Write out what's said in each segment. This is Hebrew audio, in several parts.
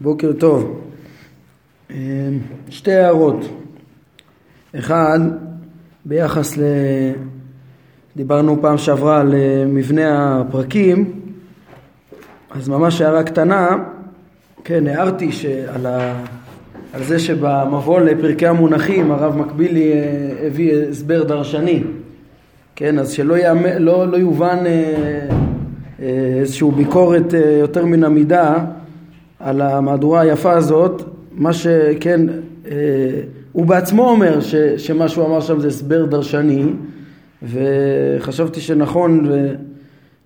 בוקר טוב. אמ, שתי הערות. אחד, ביחס ל... דיברנו פעם שעברה על אה, מבנה הפרקים, אז ממש הערה קטנה, כן, הערתי שעל ה... על זה שבמבוא לפרקי המונחים הרב מקבילי אה, הביא הסבר דרשני, כן, אז שלא יאמ... לא, לא יובן אה, איזושהי ביקורת יותר מן המידה על המהדורה היפה הזאת, מה שכן, אה, הוא בעצמו אומר ש, שמה שהוא אמר שם זה הסבר דרשני, וחשבתי שנכון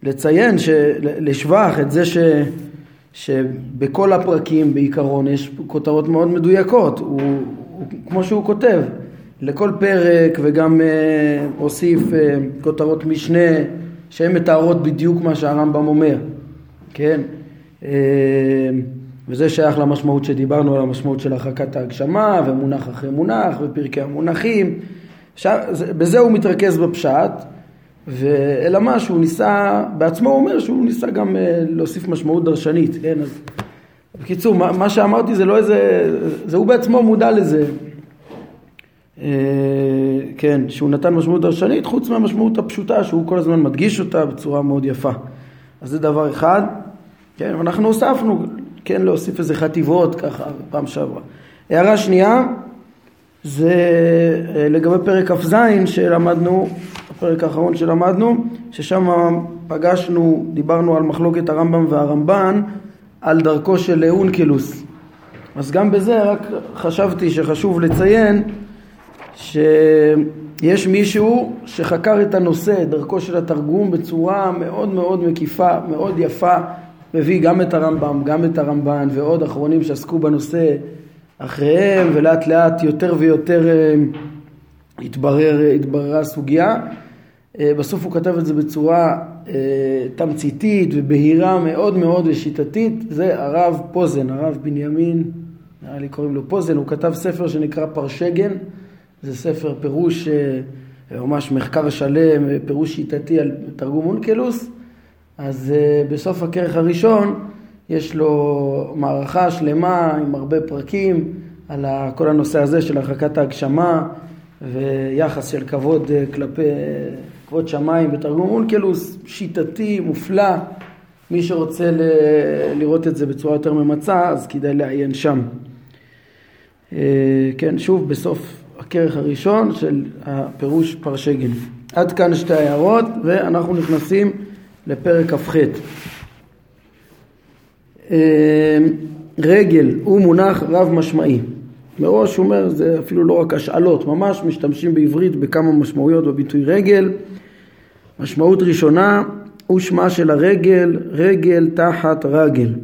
לציין, לשבח את זה ש, שבכל הפרקים בעיקרון יש כותרות מאוד מדויקות, הוא, הוא, כמו שהוא כותב, לכל פרק וגם אה, הוסיף אה, כותרות משנה שהן מתארות בדיוק מה שהרמב"ם אומר, כן? אה, וזה שייך למשמעות שדיברנו על המשמעות של הרחקת ההגשמה ומונח אחרי מונח ופרקי המונחים עכשיו, בזה הוא מתרכז בפשט אלא מה שהוא ניסה, בעצמו הוא אומר שהוא ניסה גם אה, להוסיף משמעות דרשנית, כן? אז בקיצור, מה, מה שאמרתי זה לא איזה, זה הוא בעצמו מודע לזה, אה, כן, שהוא נתן משמעות דרשנית חוץ מהמשמעות הפשוטה שהוא כל הזמן מדגיש אותה בצורה מאוד יפה. אז זה דבר אחד, כן, ואנחנו הוספנו כן להוסיף איזה חטיבות ככה פעם שעברה. הערה שנייה זה אה, לגבי פרק כ"ז שלמדנו, הפרק האחרון שלמדנו, ששם פגשנו, דיברנו על מחלוקת הרמב"ם והרמב"ן על דרכו של אונקלוס. אז גם בזה רק חשבתי שחשוב לציין שיש מישהו שחקר את הנושא, דרכו של התרגום, בצורה מאוד מאוד מקיפה, מאוד יפה, מביא גם את הרמב"ם, גם את הרמב"ן ועוד אחרונים שעסקו בנושא אחריהם ולאט לאט יותר ויותר אה, התברר, התבררה הסוגיה. אה, בסוף הוא כתב את זה בצורה אה, תמציתית ובהירה מאוד מאוד ושיטתית, זה הרב פוזן, הרב בנימין, נראה לי קוראים לו פוזן, הוא כתב ספר שנקרא פרשגן, זה ספר פירוש, ממש מחקר שלם, פירוש שיטתי על תרגום אונקלוס. אז uh, בסוף הכרך הראשון יש לו מערכה שלמה עם הרבה פרקים על כל הנושא הזה של הרחקת ההגשמה ויחס של כבוד uh, כלפי uh, כבוד שמיים בתרגום אונקלוס, שיטתי, מופלא. מי שרוצה ל- לראות את זה בצורה יותר ממצה, אז כדאי לעיין שם. כן, שוב, בסוף הכרך הראשון של הפירוש פרשגן. עד כאן שתי הערות, ואנחנו נכנסים לפרק כ"ח. אמ, רגל הוא מונח רב משמעי. מראש הוא אומר זה אפילו לא רק השאלות, ממש משתמשים בעברית בכמה משמעויות בביטוי רגל. משמעות ראשונה הוא שמה של הרגל, רגל תחת רגל.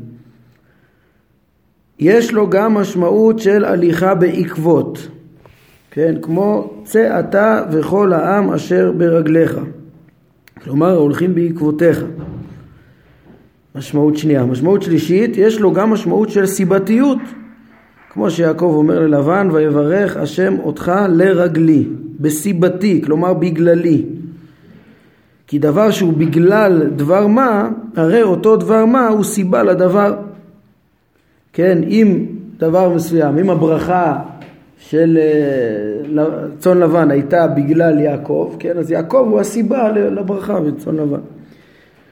יש לו גם משמעות של הליכה בעקבות, כן, כמו צא אתה וכל העם אשר ברגליך. כלומר הולכים בעקבותיך. משמעות שנייה. משמעות שלישית, יש לו גם משמעות של סיבתיות, כמו שיעקב אומר ללבן, ויברך השם אותך לרגלי, בסיבתי, כלומר בגללי. כי דבר שהוא בגלל דבר מה, הרי אותו דבר מה הוא סיבה לדבר. כן, אם דבר מסוים, אם הברכה של אה, צאן לבן הייתה בגלל יעקב, כן, אז יעקב הוא הסיבה לברכה בצאן לבן.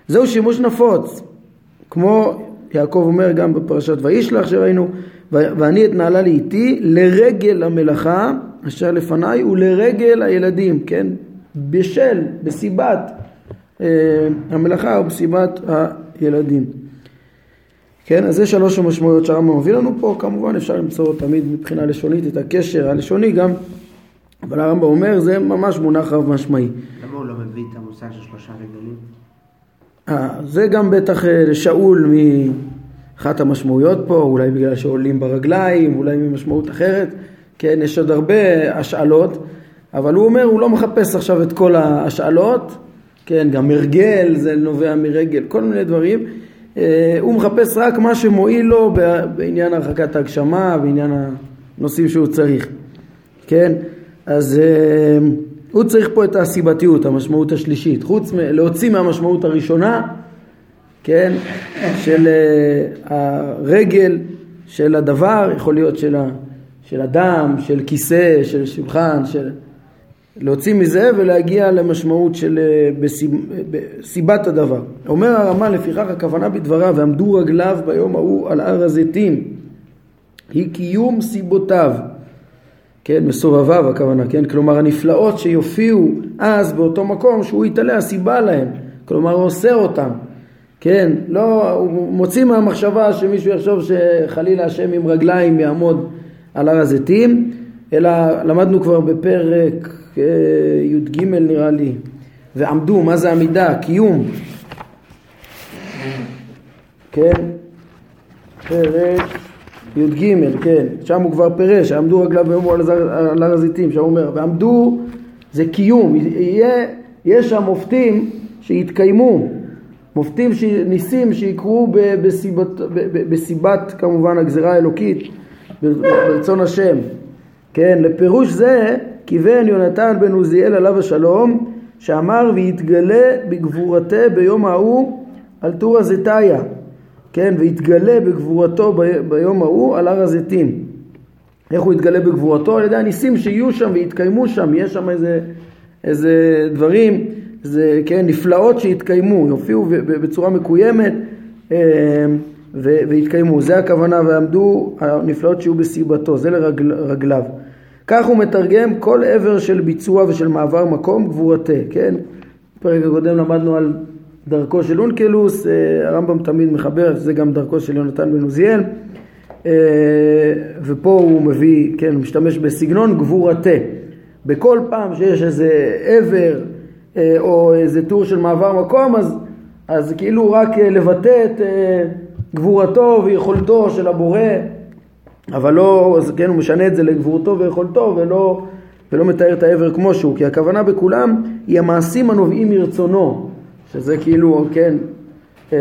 זהו שימוש נפוץ, כמו יעקב אומר גם בפרשת וישלח שראינו, ואני את נעלה לי איתי לרגל המלאכה אשר לפניי ולרגל הילדים, כן, בשל, בסיבת אה, המלאכה ובסיבת הילדים. כן, אז זה שלוש המשמעויות שהרמב"ם מביא לנו פה, כמובן אפשר למצוא תמיד מבחינה לשונית את הקשר הלשוני גם, אבל הרמב"ם אומר זה ממש מונח רב משמעי. למה הוא לא מביא את המושג של שלושה רגלים? אה, זה גם בטח אה, לשאול מאחת המשמעויות פה, אולי בגלל שעולים ברגליים, אולי ממשמעות אחרת, כן, יש עוד הרבה השאלות, אבל הוא אומר, הוא לא מחפש עכשיו את כל ההשאלות, כן, גם הרגל זה נובע מרגל, כל מיני דברים. אה, הוא מחפש רק מה שמועיל לו בעניין הרחקת ההגשמה, בעניין הנושאים שהוא צריך, כן? אז אה, הוא צריך פה את הסיבתיות, המשמעות השלישית, חוץ מלהוציא מהמשמעות הראשונה, כן, של אה, הרגל של הדבר, יכול להיות של, ה, של אדם, של כיסא, של שולחן, של... להוציא מזה ולהגיע למשמעות של אה, בסיבת הדבר. אומר הרמ"א לפיכך הכוונה בדבריו ועמדו רגליו ביום ההוא על הר הזיתים היא קיום סיבותיו. כן, מסובביו הכוונה, כן, כלומר הנפלאות שיופיעו אז באותו מקום שהוא יתעלה הסיבה להם, כלומר הוא אוסר אותם, כן, לא, הוא מוציא מהמחשבה שמישהו יחשוב שחלילה השם עם רגליים יעמוד על הר הזיתים, אלא למדנו כבר בפרק י"ג נראה לי, ועמדו, מה זה עמידה? קיום, כן, פרק י"ג, כן, שם הוא כבר פירש, עמדו רגליו ויאמרו על הר הזיתים, שם הוא אומר, ועמדו זה קיום, יהיה, יש שם מופתים שיתקיימו, מופתים, ניסים שיקרו בסיבת, בסיבת כמובן הגזרה האלוקית, ברצון השם, כן, לפירוש זה כיוון יונתן בן עוזיאל עליו השלום, שאמר ויתגלה בגבורתה ביום ההוא על טור הזיתיה כן, ויתגלה בגבורתו ביום ההוא על הר הזיתים. איך הוא יתגלה בגבורתו? על ידי הניסים שיהיו שם ויתקיימו שם, יש שם איזה, איזה דברים, איזה, כן, נפלאות שיתקיימו, יופיעו בצורה מקוימת אה, ויתקיימו. זה הכוונה, ועמדו הנפלאות שיהיו בסיבתו, זה לרגליו. כך הוא מתרגם כל עבר של ביצוע ושל מעבר מקום גבורתה, כן? בפרק הקודם למדנו על דרכו של אונקלוס, אה, הרמב"ם תמיד מחבר, זה גם דרכו של יונתן בן עוזיאל, אה, ופה הוא מביא, כן, הוא משתמש בסגנון גבורתה. בכל פעם שיש איזה עבר אה, או איזה טור של מעבר מקום, אז, אז כאילו רק לבטא את גבורתו ויכולתו של הבורא, אבל לא, אז כן, הוא משנה את זה לגבורתו ויכולתו ולא, ולא מתאר את העבר כמו שהוא, כי הכוונה בכולם היא המעשים הנובעים מרצונו. שזה כאילו, כן, אה,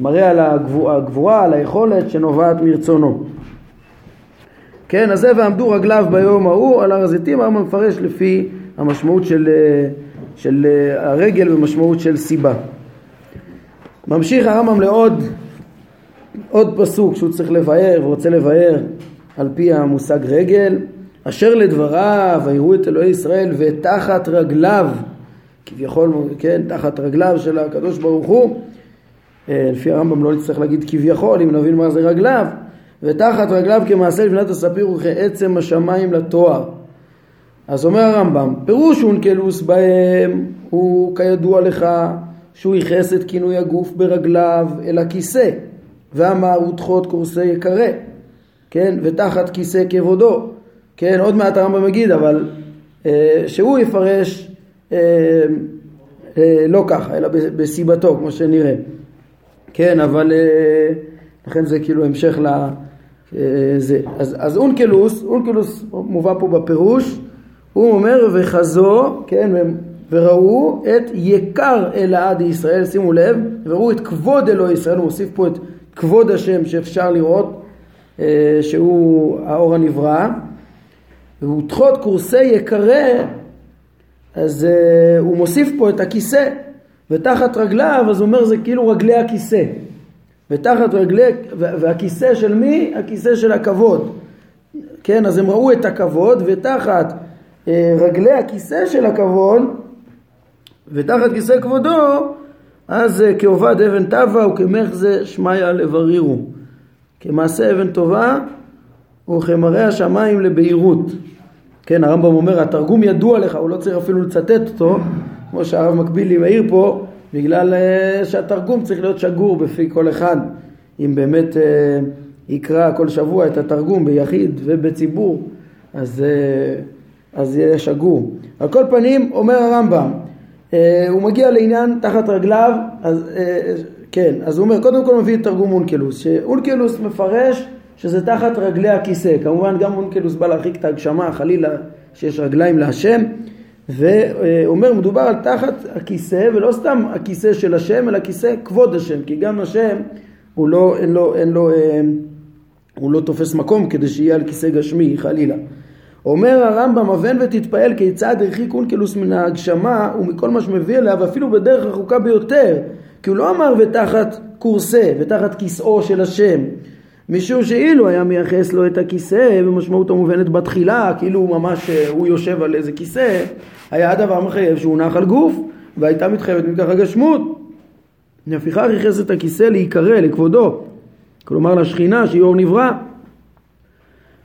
מראה על הגבורה, הגבורה, על היכולת שנובעת מרצונו. כן, אז זה ועמדו רגליו ביום ההוא על הר הזיתים, הרמב"ם מפרש לפי המשמעות של, אה, של אה, הרגל ומשמעות של סיבה. ממשיך הרמב"ם לעוד עוד פסוק שהוא צריך לבאר ורוצה לבאר על פי המושג רגל אשר לדבריו ויראו את אלוהי ישראל ותחת רגליו כביכול, כן, תחת רגליו של הקדוש ברוך הוא, אה, לפי הרמב"ם לא נצטרך להגיד כביכול, אם נבין מה זה רגליו, ותחת רגליו כמעשה לבנת הספיר וכעצם השמיים לתואר. אז אומר הרמב"ם, פירוש אונקלוס בהם הוא כידוע לך שהוא ייחס את כינוי הגוף ברגליו אל הכיסא, ואמר ותחות קורסי יקרא, כן, ותחת כיסא כבודו, כן, עוד מעט הרמב"ם יגיד, אבל אה, שהוא יפרש אה, אה, לא ככה, אלא בסיבתו, כמו שנראה. כן, אבל אה, לכן זה כאילו המשך ל... זה. אז, אז אונקלוס, אונקלוס מובא פה בפירוש, הוא אומר וחזו, כן, וראו את יקר אלעד ישראל, שימו לב, וראו את כבוד אלוהי ישראל, הוא מוסיף פה את כבוד השם שאפשר לראות שהוא האור הנברא, ותחות קורסי יקרה אז uh, הוא מוסיף פה את הכיסא, ותחת רגליו, אז הוא אומר זה כאילו רגלי הכיסא. ותחת רגלי, והכיסא של מי? הכיסא של הכבוד. כן, אז הם ראו את הכבוד, ותחת uh, רגלי הכיסא של הכבוד, ותחת כיסא כבודו, אז uh, כעובד אבן טבע וכמחזה שמיא לברירו. כמעשה אבן טובה וכמראה השמיים לבהירות. כן, הרמב"ם אומר, התרגום ידוע לך, הוא לא צריך אפילו לצטט אותו, כמו שהרב מקבילי מעיר פה, בגלל uh, שהתרגום צריך להיות שגור בפי כל אחד. אם באמת uh, יקרא כל שבוע את התרגום ביחיד ובציבור, אז, uh, אז יהיה שגור. על כל פנים, אומר הרמב"ם, הוא מגיע לעניין תחת רגליו, אז uh, כן, אז הוא אומר, קודם כל מביא את תרגום אונקלוס, שאונקלוס מפרש שזה תחת רגלי הכיסא. כמובן גם אונקלוס בא להרחיק את ההגשמה, חלילה שיש רגליים להשם, ואומר מדובר על תחת הכיסא, ולא סתם הכיסא של השם, אלא כיסא כבוד השם, כי גם השם הוא לא, אין לו, אין לו, אה, הוא לא תופס מקום כדי שיהיה על כיסא גשמי, חלילה. אומר הרמב"ם, אבן ותתפעל כיצד הרחיק אונקלוס מן ההגשמה ומכל מה שמביא אליה, ואפילו בדרך רחוקה ביותר, כי הוא לא אמר ותחת קורסה, ותחת כיסאו של השם, משום שאילו היה מייחס לו את הכיסא במשמעות המובנת בתחילה, כאילו ממש, אה, הוא יושב על איזה כיסא, היה הדבר מחייב שהוא נח על גוף, והייתה מתחייבת מכך הגשמות. לפיכך ייחס את הכיסא להיקרא, לכבודו, כלומר לשכינה שהיא אור נברא.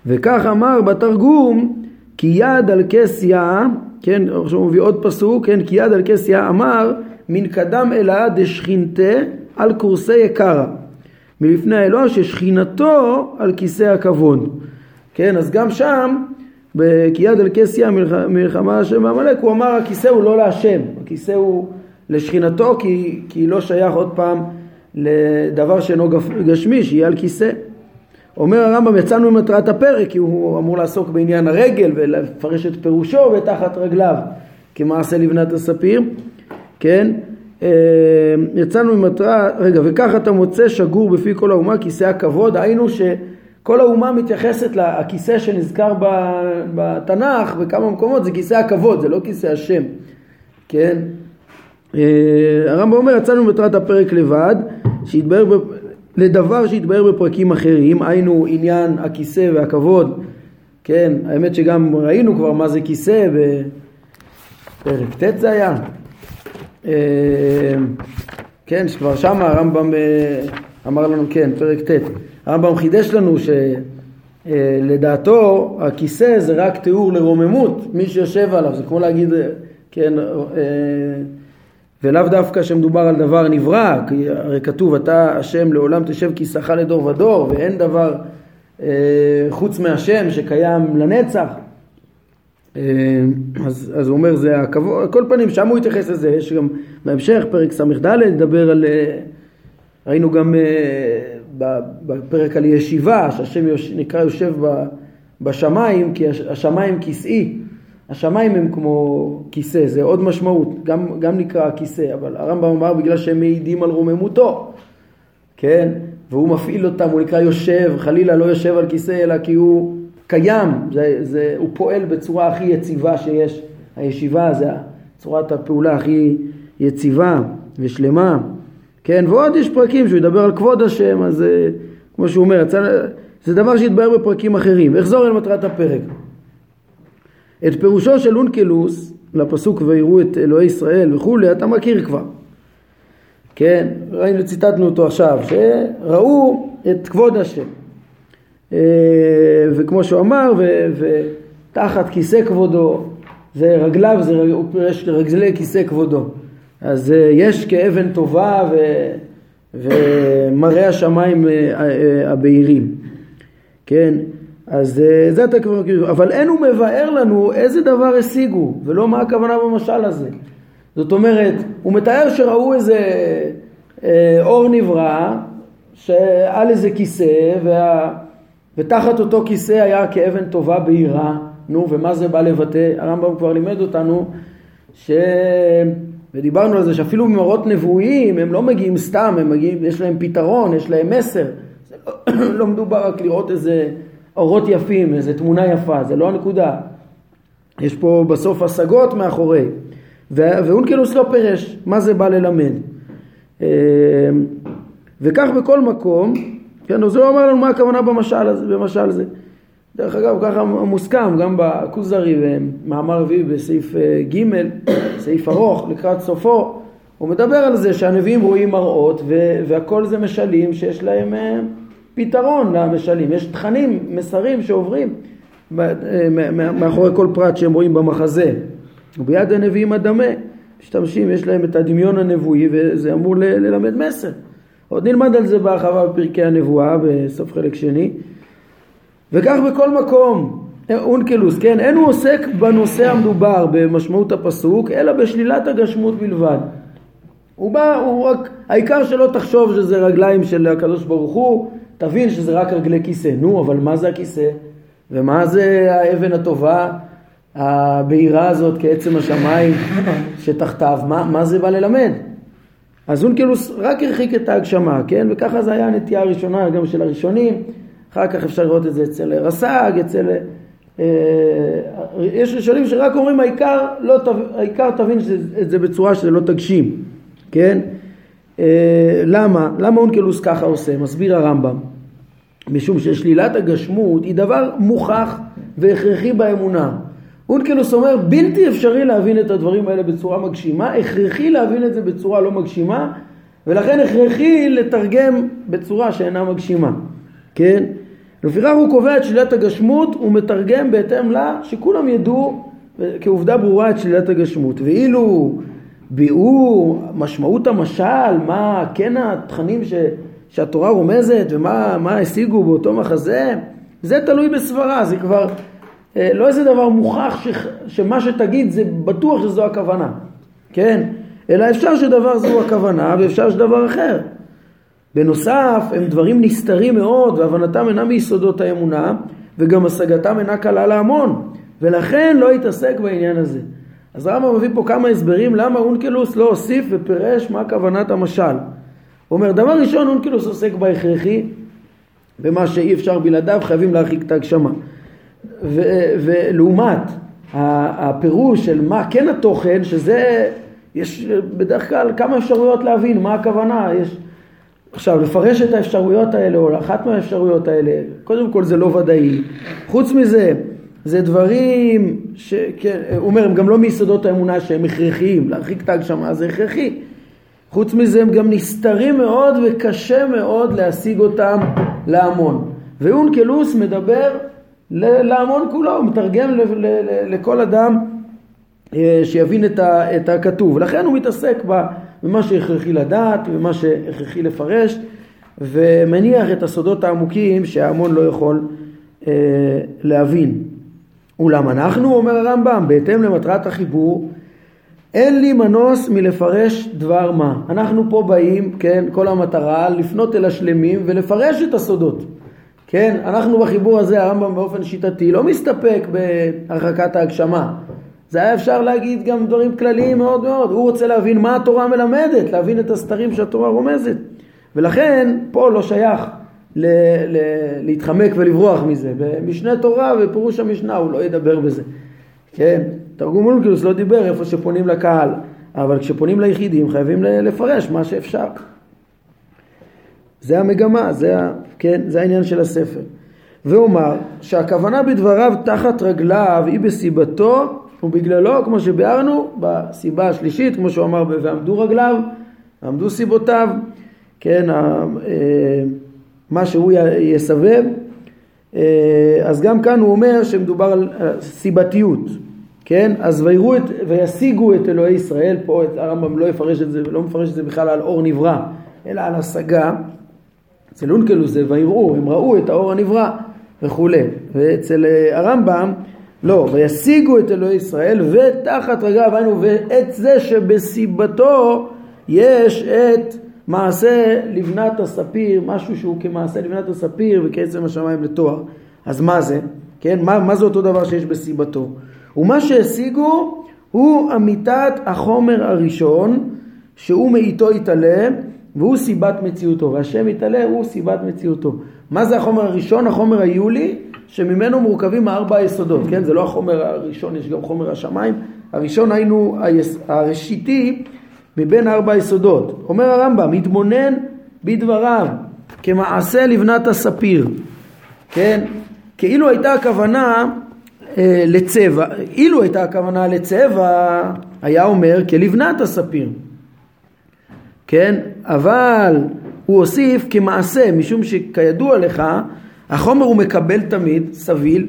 וכך אמר בתרגום, כי יד על כס יא, כן, עכשיו הוא מביא עוד פסוק, כן, כי יד על כס יא אמר, מן קדם אלאה דשכינתה על קורסי יקרה. מלפני האלוה ששכינתו על כיסא הכבוד. כן, אז גם שם, כי יד על כס יא מלחמה השם בעמלק, הוא אמר הכיסא הוא לא להשם, הכיסא הוא לשכינתו כי, כי לא שייך עוד פעם לדבר שאינו גשמי, שיהיה על כיסא. אומר הרמב"ם, יצאנו ממטרת הפרק, כי הוא אמור לעסוק בעניין הרגל ולפרש את פירושו ותחת רגליו כמעשה לבנת הספיר, כן? אה, יצאנו ממטרה, רגע, וכך אתה מוצא שגור בפי כל האומה כיסא הכבוד, היינו שכל האומה מתייחסת לכיסא שנזכר בתנ"ך בכמה מקומות, זה כיסא הכבוד, זה לא כיסא השם, כן? אה, הרמב"ם אומר, יצאנו ממטרת הפרק לבד, שהתבהר לדבר שהתבהר בפרקים אחרים, היינו עניין הכיסא והכבוד, כן, האמת שגם ראינו כבר מה זה כיסא בפרק ט' זה היה, אה, כן, שכבר שם הרמב"ם אה, אמר לנו, כן, פרק ט', הרמב"ם חידש לנו שלדעתו אה, הכיסא זה רק תיאור לרוממות, מי שיושב עליו, זה כמו להגיד, כן, ולאו דווקא שמדובר על דבר נברא, כי הרי כתוב אתה השם לעולם תשב כיסאך לדור ודור ואין דבר אה, חוץ מהשם שקיים לנצח. אה, אז, אז הוא אומר זה הכבוד, כל פנים שם הוא התייחס לזה, יש גם בהמשך פרק ס"ד לדבר על, אה, ראינו גם אה, בפרק על ישיבה שהשם יוש, נקרא יושב בשמיים כי השמיים כיסאי השמיים הם כמו כיסא, זה עוד משמעות, גם, גם נקרא כיסא, אבל הרמב"ם אמר בגלל שהם מעידים על רוממותו, כן? והוא מפעיל אותם, הוא נקרא יושב, חלילה לא יושב על כיסא אלא כי הוא קיים, זה, זה, הוא פועל בצורה הכי יציבה שיש, הישיבה זה צורת הפעולה הכי יציבה ושלמה, כן? ועוד יש פרקים שהוא ידבר על כבוד השם, אז אה, כמו שהוא אומר, זה דבר שהתבהר בפרקים אחרים. אחזור אל מטרת הפרק. את פירושו של אונקלוס לפסוק ויראו את אלוהי ישראל וכולי, אתה מכיר כבר. כן, ראינו, ציטטנו אותו עכשיו, שראו את כבוד השם. אה, וכמו שהוא אמר, ותחת כיסא כבודו, זה רגליו, זה יש רגלי כיסא כבודו. אז אה, יש כאבן טובה ו, ומראה השמיים אה, הבהירים. כן, אז אה, זה אתה כבר מכיר, אבל אין הוא מבאר לנו איזה דבר השיגו, ולא מה הכוונה במשל הזה. זאת אומרת, הוא מתאר שראו איזה אה, אור נברא, שעל איזה כיסא, וה, ותחת אותו כיסא היה כאבן טובה בהירה, נו, ומה זה בא לבטא? הרמב"ם כבר לימד אותנו, ש... ודיברנו על זה שאפילו ממראות נבואיים הם לא מגיעים סתם, הם מגיעים, יש להם פתרון, יש להם מסר. לא, לא מדובר רק לראות איזה אורות יפים, איזה תמונה יפה, זה לא הנקודה. יש פה בסוף השגות מאחורי. ואונקלוס לא פירש מה זה בא ללמד. אה, וכך בכל מקום, כן, אז הוא אמר לנו מה הכוונה במשל הזה. במשל הזה. דרך אגב, ככה מוסכם גם בכוזרי במאמר רביעי בסעיף אה, ג', סעיף ארוך, לקראת סופו, הוא מדבר על זה שהנביאים רואים מראות והכל זה משלים שיש להם אה, פתרון למשלים, יש תכנים, מסרים שעוברים מאחורי כל פרט שהם רואים במחזה. וביד הנביאים הדמה, משתמשים, יש להם את הדמיון הנבואי וזה אמור ללמד מסר. עוד נלמד על זה בהרחבה בפרקי הנבואה בסוף חלק שני. וכך בכל מקום, אונקלוס, כן, אין הוא עוסק בנושא המדובר במשמעות הפסוק, אלא בשלילת הגשמות בלבד. הוא בא, הוא רק, העיקר שלא תחשוב שזה רגליים של הקדוש ברוך הוא, תבין שזה רק רגלי כיסא. נו, אבל מה זה הכיסא? ומה זה האבן הטובה, הבהירה הזאת כעצם השמיים שתחתיו? מה, מה זה בא ללמד? אז אונקלוס רק הרחיק את ההגשמה, כן? וככה זה היה הנטייה הראשונה גם של הראשונים. אחר כך אפשר לראות את זה אצל רס"ג, אצל... אה, יש ראשונים שרק אומרים העיקר, לא, העיקר תבין את זה בצורה שזה לא תגשים, כן? אה, למה? למה אונקלוס ככה עושה? מסביר הרמב"ם. משום ששלילת הגשמות היא דבר מוכח והכרחי באמונה. אונקלוס אומר בלתי אפשרי להבין את הדברים האלה בצורה מגשימה, הכרחי להבין את זה בצורה לא מגשימה ולכן הכרחי לתרגם בצורה שאינה מגשימה, כן? לפיכך הוא קובע את שלילת הגשמות ומתרגם בהתאם לה שכולם ידעו כעובדה ברורה את שלילת הגשמות ואילו ביאור משמעות המשל מה כן התכנים ש, שהתורה רומזת ומה השיגו באותו מחזה זה תלוי בסברה זה כבר אה, לא איזה דבר מוכח ש, שמה שתגיד זה בטוח שזו הכוונה כן אלא אפשר שדבר זו הכוונה ואפשר שדבר אחר בנוסף הם דברים נסתרים מאוד והבנתם אינה מיסודות האמונה וגם השגתם אינה קלה להמון ולכן לא יתעסק בעניין הזה. אז רמב"ם מביא פה כמה הסברים למה אונקלוס לא הוסיף ופירש מה כוונת המשל. הוא אומר דבר ראשון אונקלוס עוסק בהכרחי במה שאי אפשר בלעדיו חייבים להרחיק את ההגשמה. ולעומת הפירוש של מה כן התוכן שזה יש בדרך כלל כמה אפשרויות להבין מה הכוונה יש עכשיו, לפרש את האפשרויות האלה, או אחת מהאפשרויות האלה, קודם כל זה לא ודאי. חוץ מזה, זה דברים ש... כן, הוא אומר, הם גם לא מיסודות האמונה שהם הכרחיים, להרחיק את ההגשמה זה הכרחי. חוץ מזה הם גם נסתרים מאוד וקשה מאוד להשיג אותם להמון. ואונקלוס מדבר להמון כולו, הוא מתרגם לכל אדם אה, שיבין את הכתוב. לכן הוא מתעסק במה שהכרחי לדעת, במה שהכרחי לפרש, ומניח את הסודות העמוקים שההמון לא יכול אה, להבין. אולם אנחנו, אומר הרמב"ם, בהתאם למטרת החיבור, אין לי מנוס מלפרש דבר מה. אנחנו פה באים, כן, כל המטרה, לפנות אל השלמים ולפרש את הסודות. כן, אנחנו בחיבור הזה, הרמב"ם באופן שיטתי, לא מסתפק בהרחקת ההגשמה. זה היה אפשר להגיד גם דברים כלליים מאוד מאוד. הוא רוצה להבין מה התורה מלמדת, להבין את הסתרים שהתורה רומזת. ולכן פה לא שייך ל- ל- להתחמק ולברוח מזה. במשנה תורה ופירוש המשנה הוא לא ידבר בזה. כן, תרגום אונקלוס לא דיבר איפה שפונים לקהל, אבל כשפונים ליחידים חייבים לפרש מה שאפשר. זה המגמה, זה, ה, כן, זה העניין של הספר. ואומר שהכוונה בדבריו תחת רגליו היא בסיבתו ובגללו, כמו שביארנו, בסיבה השלישית, כמו שהוא אמר, ועמדו רגליו, ועמדו סיבותיו, כן, אה, מה שהוא יסבב, אה, אז גם כאן הוא אומר שמדובר על סיבתיות, כן, אז ויראו את, וישיגו את אלוהי ישראל, פה את הרמב"ם לא יפרש את זה, לא מפרש את זה בכלל על אור נברא, אלא על השגה, אצל אונקלוס זה ויראו, הם ראו את האור הנברא וכולי, ואצל אה, הרמב"ם לא, וישיגו את אלוהי ישראל ותחת רגליו, היינו, ואת זה שבסיבתו יש את מעשה לבנת הספיר, משהו שהוא כמעשה לבנת הספיר וכעצם השמיים לתואר. אז מה זה? כן, מה, מה זה אותו דבר שיש בסיבתו? ומה שהשיגו הוא אמיתת החומר הראשון שהוא מאיתו יתעלה והוא סיבת מציאותו והשם יתעלה הוא סיבת מציאותו. מה זה החומר הראשון? החומר היולי שממנו מורכבים הארבע היסודות, כן? זה לא החומר הראשון, יש גם חומר השמיים. הראשון היינו הראשיתי מבין ארבע היסודות. אומר הרמב"ם, מתבונן בדבריו כמעשה לבנת הספיר, כן? כאילו הייתה הכוונה אה, לצבע, אילו הייתה הכוונה לצבע, היה אומר כלבנת הספיר, כן? אבל הוא הוסיף כמעשה, משום שכידוע לך, החומר הוא מקבל תמיד, סביל,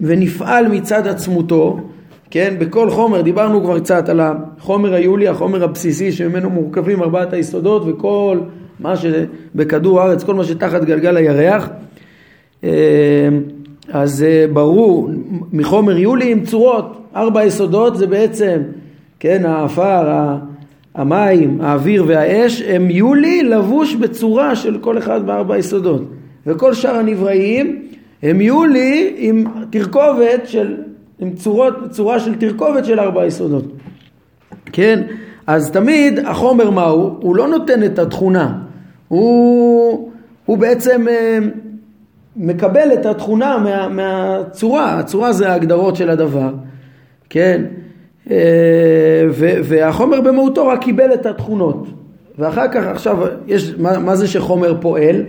ונפעל מצד עצמותו, כן, בכל חומר, דיברנו כבר קצת על החומר היולי, החומר הבסיסי שממנו מורכבים ארבעת היסודות וכל מה שבכדור הארץ, כל מה שתחת גלגל הירח. אה, אז ברור, מחומר יולי עם צורות, ארבע יסודות זה בעצם, כן, העפר, המים, האוויר והאש, הם יולי לבוש בצורה של כל אחד מארבע יסודות. וכל שאר הנבראים הם יהיו לי עם תרכובת של, עם צורות, צורה של תרכובת של ארבע יסודות. כן? אז תמיד החומר מהו? הוא לא נותן את התכונה. הוא, הוא בעצם אה, מקבל את התכונה מה, מהצורה. הצורה זה ההגדרות של הדבר. כן? אה, והחומר במהותו רק קיבל את התכונות. ואחר כך עכשיו, יש, מה, מה זה שחומר פועל?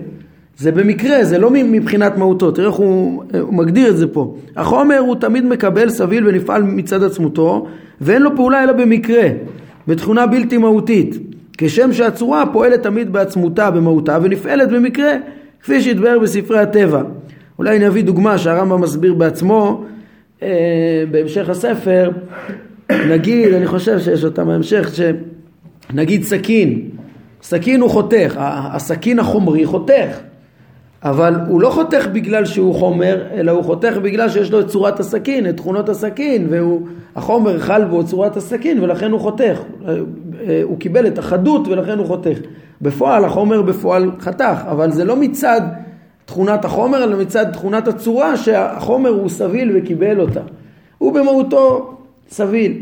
זה במקרה, זה לא מבחינת מהותו, תראה איך הוא, הוא מגדיר את זה פה. החומר הוא תמיד מקבל סביל ונפעל מצד עצמותו, ואין לו פעולה אלא במקרה, בתכונה בלתי מהותית. כשם שהצורה פועלת תמיד בעצמותה, במהותה, ונפעלת במקרה, כפי שהתבהר בספרי הטבע. אולי אני אביא דוגמה שהרמב"ם מסביר בעצמו אה, בהמשך הספר, נגיד, אני חושב שיש אותה בהמשך, שנגיד סכין, סכין הוא חותך, הסכין החומרי חותך, אבל הוא לא חותך בגלל שהוא חומר, אלא הוא חותך בגלל שיש לו את צורת הסכין, את תכונות הסכין, והחומר חל בו צורת הסכין ולכן הוא חותך. הוא קיבל את החדות ולכן הוא חותך. בפועל החומר בפועל חתך, אבל זה לא מצד תכונת החומר, אלא מצד תכונת הצורה שהחומר הוא סביל וקיבל אותה. הוא במהותו סביל.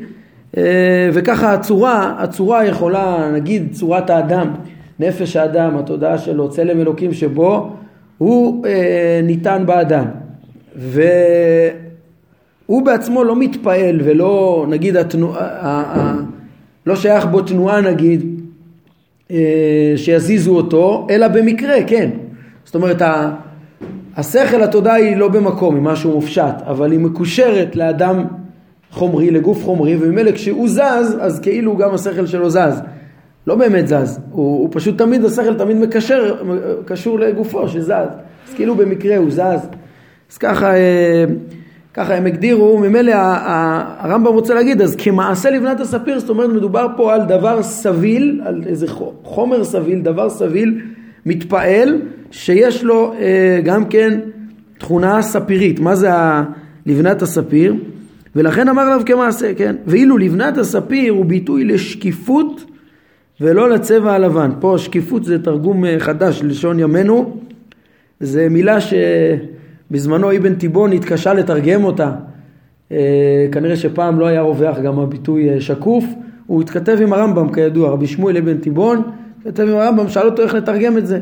וככה הצורה, הצורה יכולה, נגיד צורת האדם, נפש האדם, התודעה שלו, צלם אלוקים שבו הוא אה, ניתן באדם. והוא בעצמו לא מתפעל ולא נגיד התנוע, לא שייך בו תנועה נגיד אה, שיזיזו אותו אלא במקרה כן. זאת אומרת השכל התודעה היא לא במקום היא משהו מופשט אבל היא מקושרת לאדם חומרי לגוף חומרי וממילא כשהוא זז אז כאילו גם השכל שלו זז לא באמת זז, הוא, הוא פשוט תמיד, השכל תמיד מקשר, קשור לגופו שזז, אז כאילו במקרה הוא זז. אז ככה, אה, ככה הם הגדירו, ממילא הרמב"ם רוצה להגיד, אז כמעשה לבנת הספיר, זאת אומרת מדובר פה על דבר סביל, על איזה חומר סביל, דבר סביל, מתפעל, שיש לו אה, גם כן תכונה ספירית. מה זה לבנת הספיר? ולכן אמר עליו כמעשה, כן? ואילו לבנת הספיר הוא ביטוי לשקיפות ולא לצבע הלבן. פה שקיפות זה תרגום אה, חדש ללשון ימינו, זה מילה שבזמנו אבן תיבון התקשה לתרגם אותה. אה, כנראה שפעם לא היה רווח גם הביטוי אה, שקוף, הוא התכתב עם הרמב"ם כידוע, רבי שמואל אבן תיבון, התכתב עם הרמב"ם, שאל אותו איך לתרגם את זה.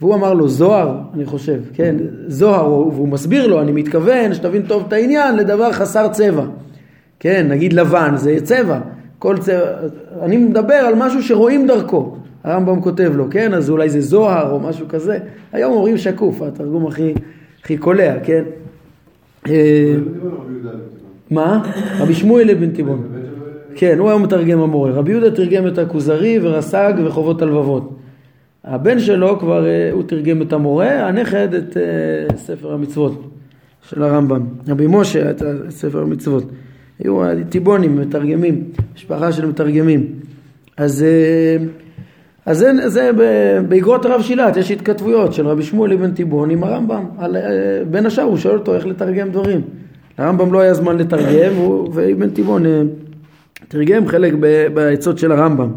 והוא אמר לו, זוהר, אני חושב, כן, זוהר, והוא מסביר לו, אני מתכוון, שתבין טוב את העניין, לדבר חסר צבע. כן, נגיד לבן, זה צבע. כל צבע, אני מדבר על משהו שרואים דרכו, הרמב"ם כותב לו, כן? אז אולי זה זוהר או משהו כזה, היום אומרים שקוף, התרגום הכי, הכי קולע, כן? אה, מה? רבי שמואל אבן תיבון. כן, הוא היום מתרגם המורה. רבי יהודה תרגם את הכוזרי ורס"ג וחובות הלבבות. הבן שלו כבר, אה, הוא תרגם את המורה, הנכד את אה, ספר המצוות של הרמב"ם. רבי משה את ספר המצוות. היו טיבונים, מתרגמים, משפחה של מתרגמים. אז, אה, אז זה, זה באגרות הרב שילת, יש התכתבויות של רבי שמואל אבן טיבון עם הרמב"ם. על, אה, בין השאר הוא שואל אותו איך לתרגם דברים. לרמב"ם לא היה זמן לתרגם, ואבן טיבון אה, תרגם חלק בעצות של הרמב"ם.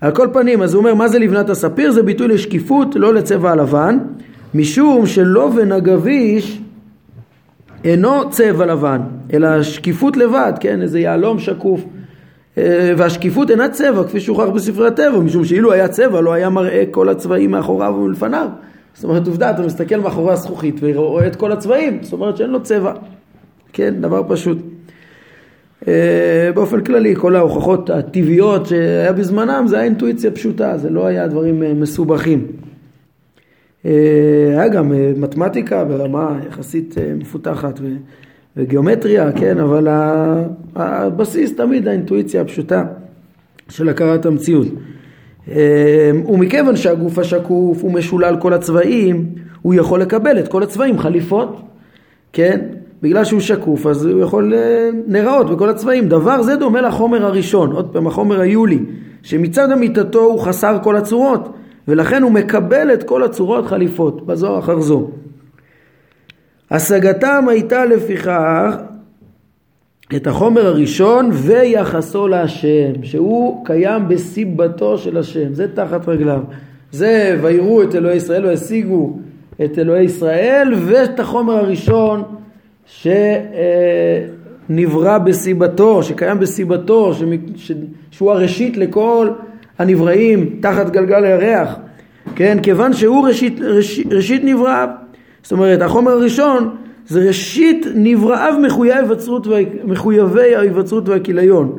על כל פנים, אז הוא אומר, מה זה לבנת הספיר? זה ביטוי לשקיפות, לא לצבע הלבן, משום שלובן הגביש אינו צבע לבן, אלא שקיפות לבד, כן, איזה יהלום שקוף. אה, והשקיפות אינה צבע, כפי שהוכח בספרי הטבע, משום שאילו היה צבע לא היה מראה כל הצבעים מאחוריו ומלפניו. זאת אומרת, עובדה, אתה מסתכל מאחורי הזכוכית ורואה את כל הצבעים, זאת אומרת שאין לו צבע. כן, דבר פשוט. אה, באופן כללי, כל ההוכחות הטבעיות שהיה בזמנם זה היה אינטואיציה פשוטה, זה לא היה דברים אה, מסובכים. אה, היה גם אה, מתמטיקה ברמה יחסית אה, מפותחת וגיאומטריה, כן, אבל הבסיס תמיד האינטואיציה הפשוטה של הכרת המציאות. ומכיוון שהגוף השקוף הוא משולל כל הצבעים, הוא יכול לקבל את כל הצבעים חליפות, כן? בגלל שהוא שקוף אז הוא יכול להיראות בכל הצבעים. דבר זה דומה לחומר הראשון, עוד פעם החומר היולי, שמצד אמיתתו הוא חסר כל הצורות. ולכן הוא מקבל את כל הצורות חליפות, בזו אחר זו. השגתם הייתה לפיכך את החומר הראשון ויחסו להשם, שהוא קיים בסיבתו של השם, זה תחת רגליו. זה ויראו את אלוהי ישראל והשיגו את אלוהי ישראל ואת החומר הראשון שנברא בסיבתו, שקיים בסיבתו, שהוא הראשית לכל הנבראים תחת גלגל הירח, כן, כיוון שהוא ראשית, ראשית, ראשית נבראיו, זאת אומרת החומר הראשון זה ראשית נבראיו מחויבי ההיווצרות, והכיליון,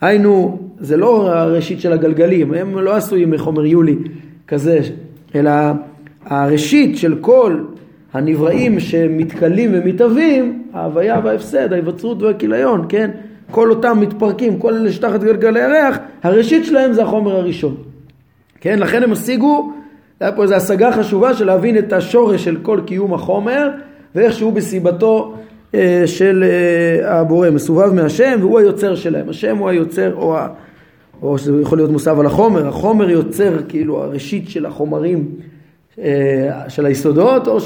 היינו זה לא הראשית של הגלגלים, הם לא עשויים מחומר יולי כזה אלא הראשית של כל הנבראים שמתכלים ומתהווים, ההוויה וההפסד, ההיווצרות והכיליון, כן? כל אותם מתפרקים, כל אלה שתחת גלגלי הירח, הראשית שלהם זה החומר הראשון. כן, לכן הם השיגו, היה פה איזו השגה חשובה של להבין את השורש של כל קיום החומר ואיך שהוא בסיבתו אה, של אה, הבורא, מסובב מהשם והוא היוצר שלהם, השם הוא היוצר או, ה, או שזה יכול להיות מוסב על החומר, החומר יוצר כאילו הראשית של החומרים אה, של היסודות או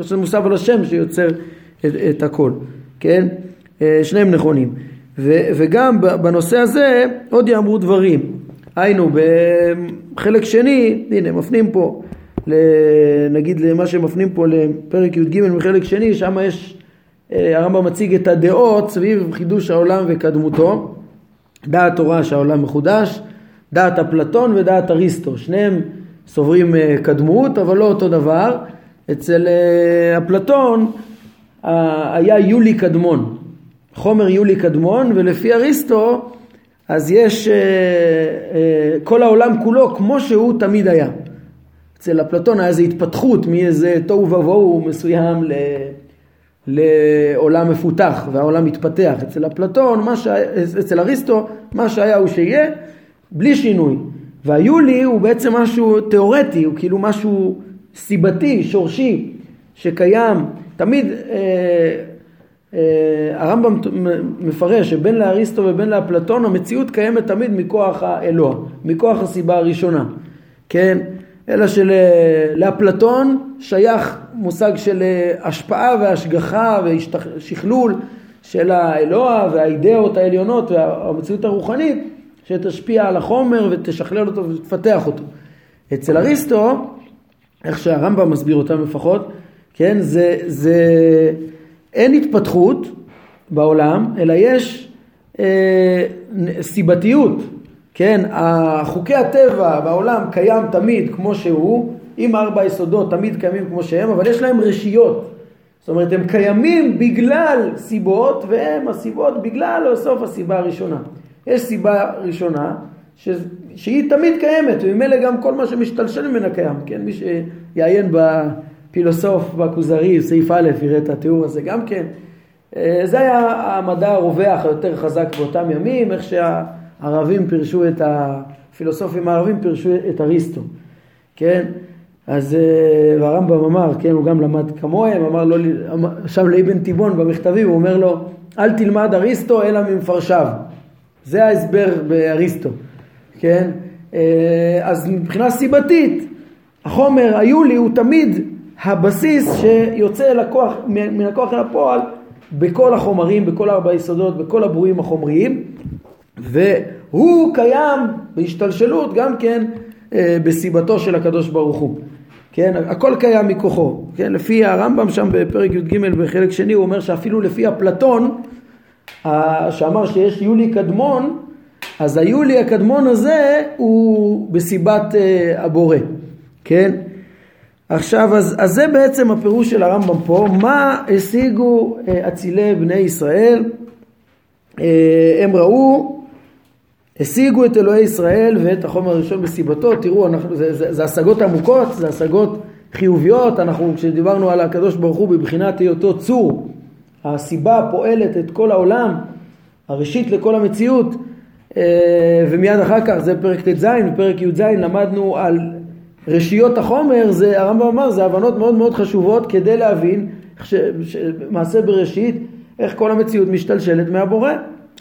שזה מוסב על השם שיוצר את, את הכל, כן? אה, שניהם נכונים. ו, וגם בנושא הזה עוד יאמרו דברים. היינו, בחלק שני, הנה מפנים פה, נגיד למה שמפנים פה לפרק י"ג מחלק שני, שם יש, אה, הרמב"ם מציג את הדעות סביב חידוש העולם וקדמותו, דעת תורה שהעולם מחודש, דעת אפלטון ודעת אריסטו, שניהם סוברים אה, קדמות אבל לא אותו דבר, אצל אה, אפלטון היה יולי קדמון, חומר יולי קדמון ולפי אריסטו אז יש אה, אה, כל העולם כולו כמו שהוא תמיד היה. אצל אפלטון היה איזו התפתחות מאיזה תוהו ובוהו מסוים ל... לעולם מפותח והעולם מתפתח. אצל אפלטון, שהיה, אצל אריסטו, מה שהיה הוא שיהיה, בלי שינוי. והיולי הוא בעצם משהו תיאורטי, הוא כאילו משהו סיבתי, שורשי, שקיים. תמיד אה, הרמב"ם מפרש שבין לאריסטו ובין לאפלטון המציאות קיימת תמיד מכוח האלוה, מכוח הסיבה הראשונה, כן? אלא שלאפלטון שייך מושג של אה, השפעה והשגחה ושכלול של האלוה והאידאות העליונות והמציאות הרוחנית שתשפיע על החומר ותשכלל אותו ותפתח אותו. אצל אריסטו, איך שהרמב"ם מסביר אותם לפחות, כן, זה, זה אין התפתחות בעולם, אלא יש אה, סיבתיות, כן, חוקי הטבע בעולם קיים תמיד כמו שהוא, עם ארבע יסודות תמיד קיימים כמו שהם, אבל יש להם רשיות. זאת אומרת, הם קיימים בגלל סיבות, והם הסיבות בגלל סוף הסיבה הראשונה. יש סיבה ראשונה, ש... שהיא תמיד קיימת, וממילא גם כל מה שמשתלשל ממנה קיים, כן? מי שיעיין בפילוסוף, בכוזרי, סעיף א', יראה את התיאור הזה גם כן. אה, זה היה המדע הרווח היותר חזק באותם ימים, איך שהערבים פירשו את הפילוסופים הערבים פירשו את אריסטו, כן? אז אה, והרמב"ם אמר, כן, הוא גם למד כמוהם, אמר לו, שם לאבן תיבון במכתבים, הוא אומר לו, אל תלמד אריסטו אלא ממפרשיו. זה ההסבר באריסטו, כן? אה, אז מבחינה סיבתית, החומר היולי הוא תמיד הבסיס שיוצא לקוח, מן הכוח אל הפועל בכל החומרים, בכל ארבע היסודות, בכל הברואים החומריים, והוא קיים בהשתלשלות גם כן אה, בסיבתו של הקדוש ברוך הוא. כן, הכל קיים מכוחו, כן, לפי הרמב"ם שם בפרק י"ג בחלק שני הוא אומר שאפילו לפי אפלטון שאמר שיש יולי קדמון אז היולי הקדמון הזה הוא בסיבת אה, הבורא, כן? עכשיו, אז, אז זה בעצם הפירוש של הרמב"ם פה, מה השיגו אה, אצילי בני ישראל? אה, הם ראו, השיגו את אלוהי ישראל ואת החומר הראשון בסיבתו, תראו, אנחנו, זה, זה, זה השגות עמוקות, זה השגות חיוביות, אנחנו כשדיברנו על הקדוש ברוך הוא בבחינת היותו צור, הסיבה פועלת את כל העולם, הראשית לכל המציאות, אה, ומיד אחר כך זה פרק ט"ז, בפרק י"ז למדנו על רשיות החומר, זה, הרמב"ם אמר, זה הבנות מאוד מאוד חשובות כדי להבין ש, ש, מעשה בראשית, איך כל המציאות משתלשלת מהבורא.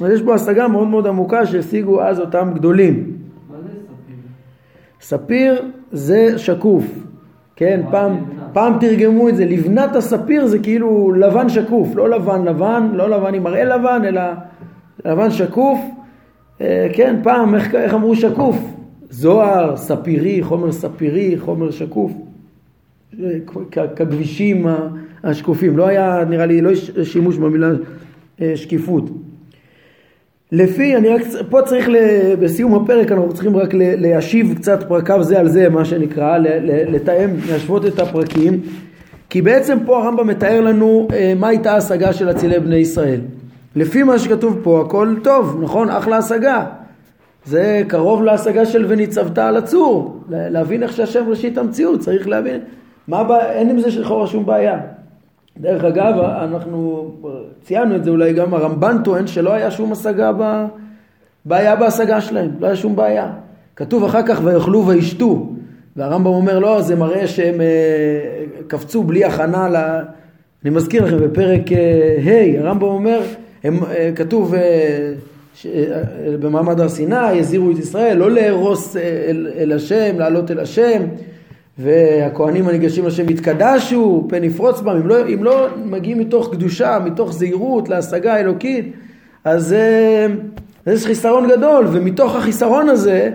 אז יש פה השגה מאוד מאוד עמוקה שהשיגו אז אותם גדולים. מה זה ספיר? ספיר זה שקוף, כן, פעם, פעם תרגמו את זה, לבנת הספיר זה כאילו לבן שקוף, לא לבן לבן, לא לבן עם מראה לבן, אלא לבן שקוף, אה, כן, פעם, איך, איך אמרו שקוף? זוהר, ספירי, חומר ספירי, חומר שקוף, אה, כגבישים השקופים, לא היה, נראה לי, לא שימוש במילה אה, שקיפות. לפי, אני רק, פה צריך, בסיום הפרק אנחנו צריכים רק להשיב קצת פרקיו זה על זה, מה שנקרא, לתאם, להשוות את הפרקים, כי בעצם פה הרמב"ם מתאר לנו מה הייתה ההשגה של אצילי בני ישראל. לפי מה שכתוב פה הכל טוב, נכון? אחלה השגה. זה קרוב להשגה של וניצבת על הצור, להבין איך שהשם ראשית המציאות, צריך להבין, מה הבעיה, אין עם זה לכאורה שום בעיה. דרך אגב, אנחנו ציינו את זה, אולי גם הרמב"ן טוען שלא היה שום השגה, ב... בעיה בהשגה שלהם, לא היה שום בעיה. כתוב אחר כך ויאכלו וישתו, והרמב"ם אומר לא, זה מראה שהם אה, קפצו בלי הכנה, ל... אני מזכיר לכם בפרק אה, ה', הרמב"ם אומר, הם, אה, כתוב ש... במעמד הר סיני, הזהירו את ישראל לא להרוס אל, אל השם, לעלות אל השם, והכהנים הניגשים לשם יתקדשו, פן יפרוץ בם, אם לא, אם לא מגיעים מתוך קדושה, מתוך זהירות להשגה האלוקית, אז יש חיסרון גדול, ומתוך החיסרון הזה,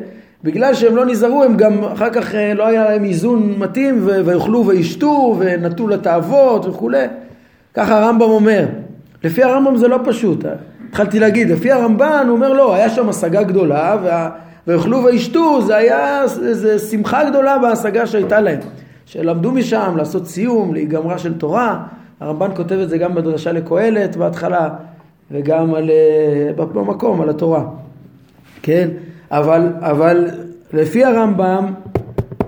בגלל שהם לא נזהרו, הם גם אחר כך אה, לא היה להם איזון מתאים, ויאכלו וישתו, ונטו לתאוות וכולי. ככה הרמב"ם אומר. לפי הרמב"ם זה לא פשוט. התחלתי להגיד, לפי הרמב"ן הוא אומר לא, היה שם השגה גדולה, וה... ויאכלו וישתו, זה היה איזה שמחה גדולה בהשגה שהייתה להם. שלמדו משם לעשות סיום, להיגמרה של תורה. הרמב"ן כותב את זה גם בדרשה לקהלת בהתחלה, וגם על, אה, במקום, על התורה. כן? אבל, אבל לפי הרמב"ם,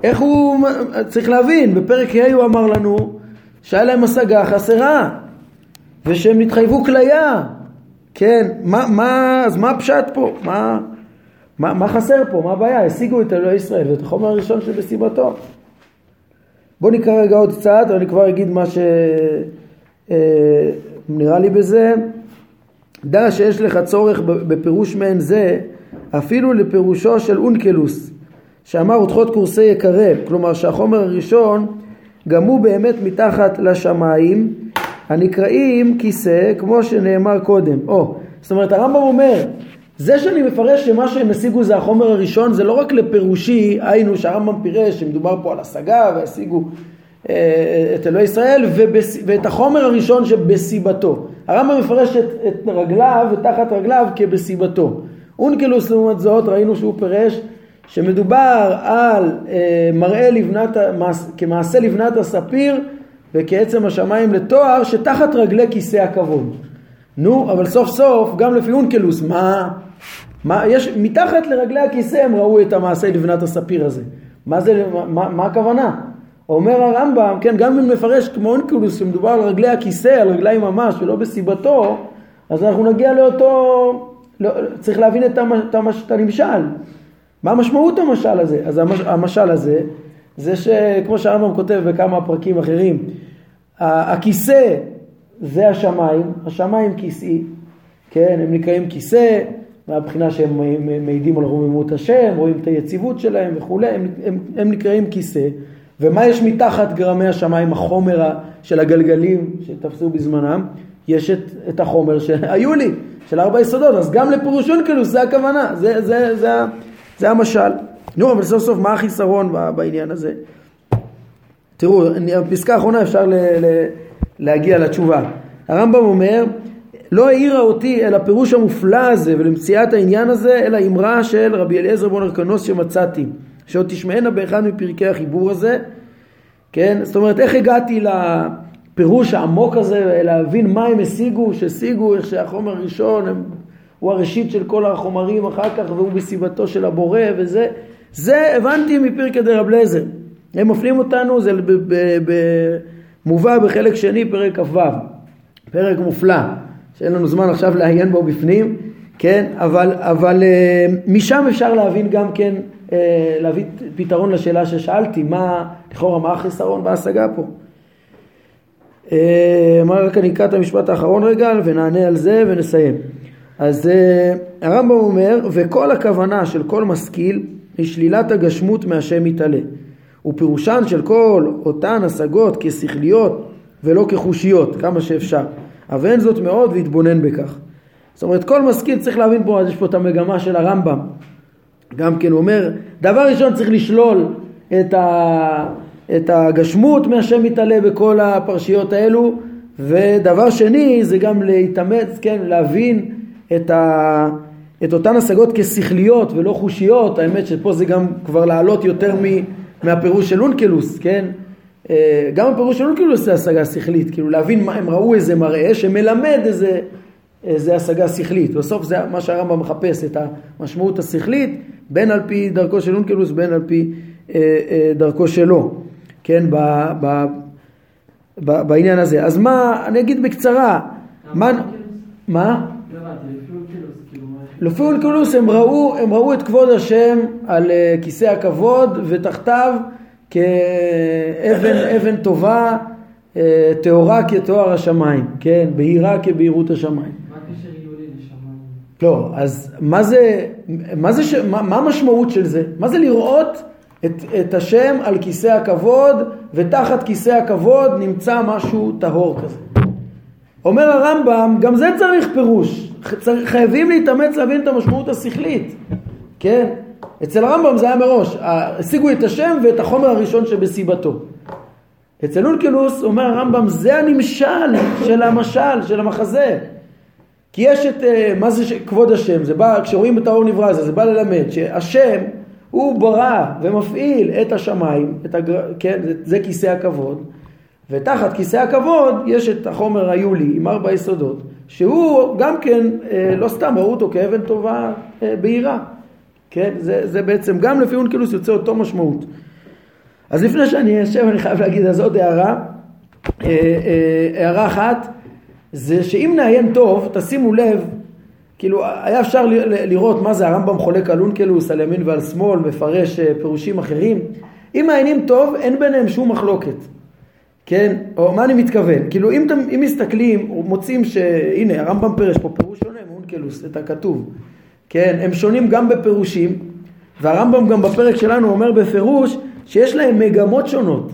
איך הוא, צריך להבין, בפרק ה' הוא אמר לנו שהיה להם השגה חסרה, ושהם נתחייבו כליה. כן, מה, מה, אז מה הפשט פה? מה, מה, מה חסר פה? מה הבעיה? השיגו את אלוהי ישראל ואת החומר הראשון שבסיבתו. בואו נקרא רגע עוד קצת, ואני כבר אגיד מה שנראה אה, לי בזה. דע שיש לך צורך בפירוש מעין זה, אפילו לפירושו של אונקלוס, שאמר ותחות קורסי יקרב, כלומר שהחומר הראשון גם הוא באמת מתחת לשמיים, הנקראים כיסא, כמו שנאמר קודם. או, זאת אומרת הרמב"ם אומר, זה שאני מפרש שמה שהם השיגו זה החומר הראשון, זה לא רק לפירושי, היינו שהרמב"ם פירש שמדובר פה על השגה והשיגו אה, את אלוהי ישראל ובס... ואת החומר הראשון שבסיבתו. הרמב"ם מפרש את, את רגליו ותחת רגליו כבסיבתו. אונקלוס לעומת זאת ראינו שהוא פירש שמדובר על אה, מראה לבנת, מעש, כמעשה לבנת הספיר וכעצם השמיים לתואר שתחת רגלי כיסא הכבוד. נו, אבל סוף סוף גם לפי אונקלוס, מה, מה יש, מתחת לרגלי הכיסא הם ראו את המעשה לבנת הספיר הזה. מה זה, מה, מה הכוונה? אומר הרמב"ם, כן, גם אם נפרש כמו אונקלוס שמדובר על רגלי הכיסא, על רגליים ממש ולא בסיבתו, אז אנחנו נגיע לאותו, לא, צריך להבין את, המש, את, המש, את הנמשל. מה משמעות המשל הזה? אז המש, המשל הזה, זה שכמו שהרמב"ם כותב בכמה פרקים אחרים, הכיסא זה השמיים, השמיים כיסאי, כן, הם נקראים כיסא, מהבחינה שהם מעידים על רוממות השם, רואים את היציבות שלהם וכולי, הם, הם, הם נקראים כיסא. ומה יש מתחת גרמי השמיים, החומר של הגלגלים שתפסו בזמנם? יש את, את החומר שהיו לי, של ארבע יסודות, אז גם לפירוש אונקלוס זה הכוונה, זה, זה, זה, זה, זה המשל. נו, אבל סוף סוף מה החיסרון בעניין הזה? תראו, בפסקה האחרונה אפשר ל, ל, להגיע לתשובה. הרמב"ם אומר, לא העירה אותי אל הפירוש המופלא הזה ולמציאת העניין הזה, אלא אמרה של רבי אליעזר בון ארקנוס שמצאתי. שעוד תשמענה באחד מפרקי החיבור הזה, כן? זאת אומרת, איך הגעתי לפירוש העמוק הזה, להבין מה הם השיגו, שהשיגו, איך שהחומר הראשון הם, הוא הראשית של כל החומרים אחר כך, והוא בסיבתו של הבורא, וזה, זה הבנתי מפרקי דרב לזר. הם מפנים אותנו, זה מובא בחלק שני, פרק כ"ו, פרק מופלא, שאין לנו זמן עכשיו לעיין בו בפנים, כן? אבל, אבל אה, משם אפשר להבין גם כן אה, להביא פתרון לשאלה ששאלתי, מה, לכאורה, מה החיסרון בהשגה פה? אה, מה רק אני אקרא את המשפט האחרון רגע ונענה על זה ונסיים. אז אה, הרמב"ם אומר, וכל הכוונה של כל משכיל היא שלילת הגשמות מהשם יתעלה. ופירושן של כל אותן השגות כשכליות ולא כחושיות, כמה שאפשר. אבן זאת מאוד והתבונן בכך. זאת אומרת, כל משכיל צריך להבין פה, יש פה את המגמה של הרמב"ם. גם כן אומר, דבר ראשון צריך לשלול את, ה, את הגשמות מהשם מתעלה בכל הפרשיות האלו, ודבר שני זה גם להתאמץ, כן, להבין את, ה, את אותן השגות כשכליות ולא חושיות, האמת שפה זה גם כבר לעלות יותר מ, מהפירוש של אונקלוס, כן? אה, גם הפירוש של אונקלוס זה השגה שכלית, כאילו להבין מה הם ראו איזה מראה שמלמד איזה אה, זה השגה שכלית. בסוף זה מה שהרמב"ם מחפש, את המשמעות השכלית, בין על פי דרכו של אונקלוס, בין על פי אה, אה, דרכו שלו, כן, ב, ב, ב, בעניין הזה. אז מה, אני אגיד בקצרה, מה... מה? לפי אונקלוס הם ראו, הם ראו את כבוד השם על כיסא הכבוד ותחתיו כאבן טובה טהורה כטוהר השמיים, כן, בהירה כבהירות השמיים. לא, אז מה זה, מה, זה ש, מה, מה המשמעות של זה? מה זה לראות את, את השם על כיסא הכבוד ותחת כיסא הכבוד נמצא משהו טהור כזה? אומר הרמב"ם, גם זה צריך פירוש, חייבים להתאמץ להבין את המשמעות השכלית, כן? אצל הרמב"ם זה היה מראש, השיגו את השם ואת החומר הראשון שבסיבתו. אצל אונקלוס אומר הרמב"ם זה הנמשל של המשל, של המחזה. כי יש את, אה, מה זה כבוד השם, זה בא, כשרואים את האור נברא הזה, זה בא ללמד שהשם הוא ברא ומפעיל את השמיים, את הגר... כן, זה, זה כיסא הכבוד, ותחת כיסא הכבוד יש את החומר היולי עם ארבע יסודות, שהוא גם כן, אה, לא סתם ראו אותו כאבן טובה אה, בהירה, כן, זה, זה בעצם גם לפי אונקלוס יוצא אותו משמעות. אז לפני שאני אשב אני חייב להגיד אז עוד הערה, הערה אחת זה שאם נעיין טוב, תשימו לב, כאילו היה אפשר לראות מה זה הרמב"ם חולק על אונקלוס, על ימין ועל שמאל, מפרש אה, פירושים אחרים. אם מעיינים טוב, אין ביניהם שום מחלוקת. כן? או מה אני מתכוון? כאילו אם, אתם, אם מסתכלים, מוצאים שהנה הרמב"ם פירש פה פירוש שונה מאונקלוס, את הכתוב. כן? הם שונים גם בפירושים, והרמב"ם גם בפרק שלנו אומר בפירוש שיש להם מגמות שונות.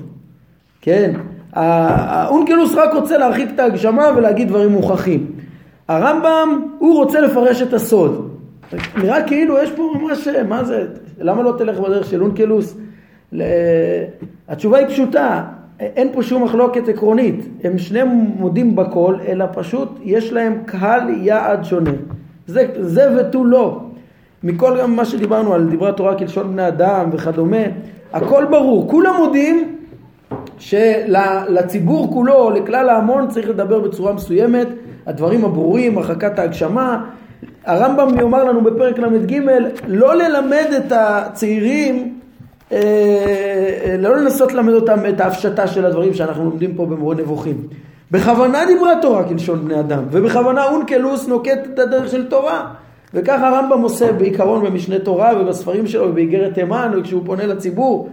כן? האונקלוס רק רוצה להרחיק את ההגשמה ולהגיד דברים מוכחים. הרמב"ם, הוא רוצה לפרש את הסוד. נראה כאילו יש פה ממש, מה זה, למה לא תלך בדרך של אונקלוס? התשובה היא פשוטה, אין פה שום מחלוקת עקרונית. הם שניהם מודים בכל, אלא פשוט יש להם קהל יעד שונה. זה, זה ותו לא. מכל גם מה שדיברנו על דברי התורה כלשון בני אדם וכדומה, הכל ברור. כולם מודים שלציבור כולו, לכלל ההמון, צריך לדבר בצורה מסוימת, הדברים הברורים, הרחקת ההגשמה. הרמב"ם יאמר לנו בפרק ל"ג, לא ללמד את הצעירים, אה, אה, לא לנסות ללמד אותם את ההפשטה של הדברים שאנחנו לומדים פה במורה נבוכים. בכוונה דיברה תורה כלשון בני אדם, ובכוונה אונקלוס נוקט את הדרך של תורה. וככה הרמב"ם עושה בעיקרון במשנה תורה ובספרים שלו ובאיגרת תימן וכשהוא פונה לציבור.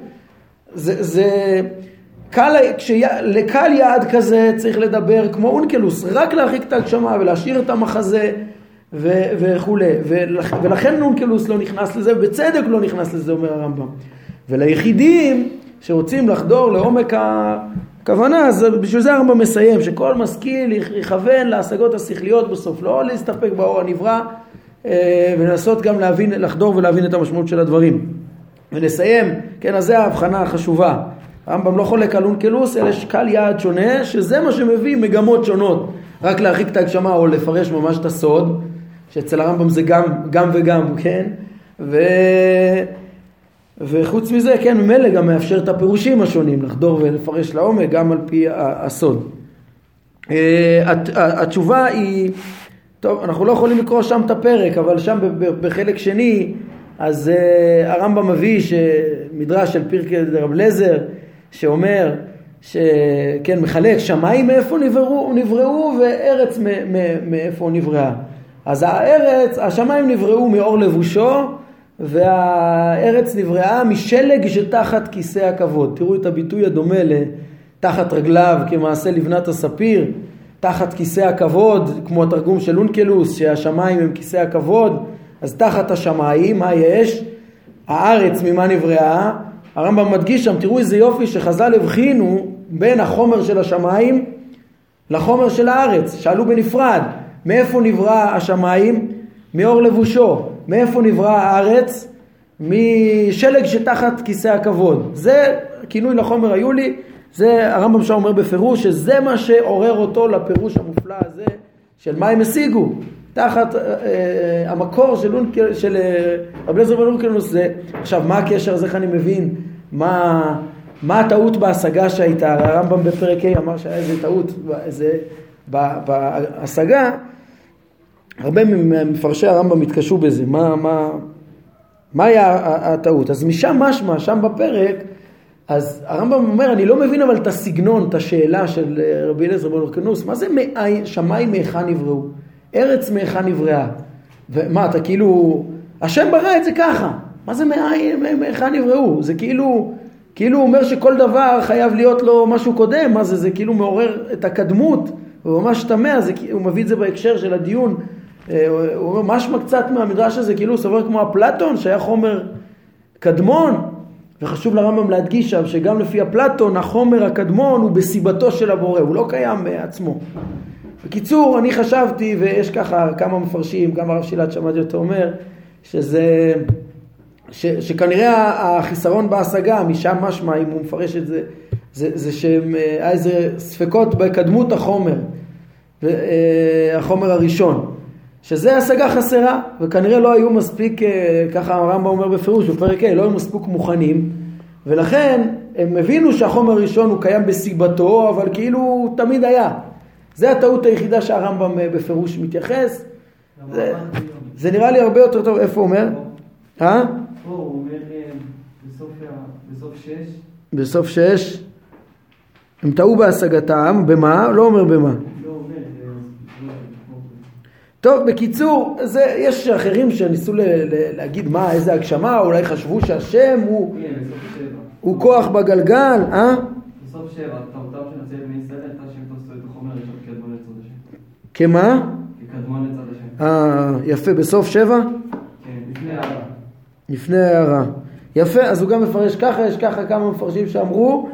זה, זה, קל, לקהל יעד כזה צריך לדבר כמו אונקלוס, רק להרחיק את ההגשמה ולהשאיר את המחזה ו- וכולי. ולכ- ולכן אונקלוס לא נכנס לזה, ובצדק לא נכנס לזה, אומר הרמב"ם. וליחידים שרוצים לחדור לעומק הכוונה, אז בשביל זה הרמב"ם מסיים, שכל משכיל יכוון להשגות השכליות בסוף, לא להסתפק באור הנברא, אה, ולנסות גם להבין, לחדור ולהבין את המשמעות של הדברים. ונסיים, כן, אז זה ההבחנה החשובה. הרמב"ם לא חולק על אונקלוס, אלא יש קהל יעד שונה, שזה מה שמביא מגמות שונות. רק להרחיק את ההגשמה או לפרש ממש את הסוד, שאצל הרמב"ם זה גם, גם וגם, כן? ו... וחוץ מזה, כן, ממילא גם מאפשר את הפירושים השונים, לחדור ולפרש לעומק גם על פי הסוד. אה, התשובה היא, טוב, אנחנו לא יכולים לקרוא שם את הפרק, אבל שם בחלק שני, אז אה, הרמב"ם מביא שמדרש של פרקי רב לזר, שאומר, שכן, מחלק שמיים מאיפה נבראו, נבראו וארץ מאיפה נבראה. אז הארץ, השמיים נבראו מאור לבושו והארץ נבראה משלג שתחת כיסא הכבוד. תראו את הביטוי הדומה לתחת רגליו כמעשה לבנת הספיר, תחת כיסא הכבוד, כמו התרגום של אונקלוס, שהשמיים הם כיסא הכבוד, אז תחת השמיים, מה יש? הארץ ממה נבראה? הרמב"ם מדגיש שם, תראו איזה יופי שחז"ל הבחינו בין החומר של השמיים לחומר של הארץ, שאלו בנפרד, מאיפה נברא השמיים? מאור לבושו. מאיפה נברא הארץ? משלג שתחת כיסא הכבוד. זה כינוי לחומר היולי, זה הרמב"ם שם אומר בפירוש שזה מה שעורר אותו לפירוש המופלא הזה של מה הם השיגו. תחת אה, אה, המקור של, אה, רב אליעזר בן אונקלוס זה, עכשיו מה הקשר, אז איך אני מבין, מה, מה הטעות בהשגה שהייתה, הרמב"ם בפרק ה' אמר שהיה איזה טעות איזה, בהשגה, הרבה ממפרשי הרמב"ם התקשו בזה, מה, מה, מה היה הטעות? אז משם משמע, שם בפרק, אז הרמב"ם אומר, אני לא מבין אבל את הסגנון, את השאלה של רבי אליעזר בן אורקנוס, מה זה שמיים מהיכן נבראו? ארץ מהיכן נבראה? ומה, אתה כאילו, השם ברא את זה ככה, מה זה מהיכן נבראו? זה כאילו, כאילו הוא אומר שכל דבר חייב להיות לו משהו קודם, מה זה, זה כאילו מעורר את הקדמות, הוא ממש תמה, הוא מביא את זה בהקשר של הדיון, אה, הוא אומר משמע קצת מהמדרש הזה, כאילו הוא סובר כמו אפלטון, שהיה חומר קדמון, וחשוב לרמב"ם להדגיש שם שגם לפי אפלטון החומר הקדמון הוא בסיבתו של הבורא, הוא לא קיים בעצמו. בקיצור, אני חשבתי, ויש ככה כמה מפרשים, גם הרב שילת שמעתי אותו אומר, שזה, ש, שכנראה החיסרון בהשגה, משם משמע, אם הוא מפרש את זה, זה, זה שהיה איזה ספקות בקדמות החומר, אה, החומר הראשון, שזה השגה חסרה, וכנראה לא היו מספיק, אה, ככה הרמב"ם אומר בפירוש, בפרק ה', לא היו מספיק מוכנים, ולכן הם הבינו שהחומר הראשון הוא קיים בסיבתו, אבל כאילו הוא תמיד היה. זה הטעות היחידה שהרמב"ם אה, בפירוש מתייחס. זה, זה נראה לי הרבה יותר טוב, איפה הוא אומר? אה? פה הוא אומר בסוף שש. בסוף שש. הם טעו בהשגתם, במה? לא אומר במה. טוב, בקיצור, זה, יש אחרים שניסו ל, ל, להגיד מה, איזה הגשמה, אולי חשבו שהשם הוא, הוא כוח בגלגל, אה? בסוף שבע, טעותם של נציב בני ישראל הייתה שהם תפסו את החומר הראשון כקדמון לצד השם. כמה? כקדמון לצד השם. אה, יפה, בסוף שבע? כן, לפני הערה. לפני ההערה. יפה, אז הוא גם מפרש ככה, יש ככה כמה מפרשים שאמרו.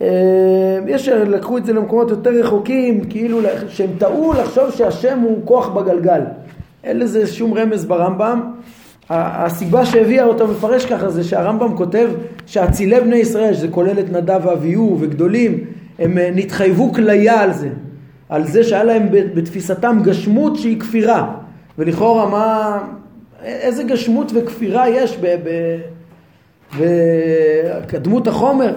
אה, יש לקחו את זה למקומות יותר רחוקים, כאילו שהם טעו לחשוב שהשם הוא כוח בגלגל. אין לזה שום רמז ברמב"ם. הסיבה שהביאה אותו מפרש ככה זה שהרמב"ם כותב שאצילי בני ישראל, שזה כולל את נדב ואביהו וגדולים, הם אה, נתחייבו כליה על זה. על זה שהיה להם בתפיסתם גשמות שהיא כפירה. ולכאורה מה, איזה גשמות וכפירה יש בקדמות החומר?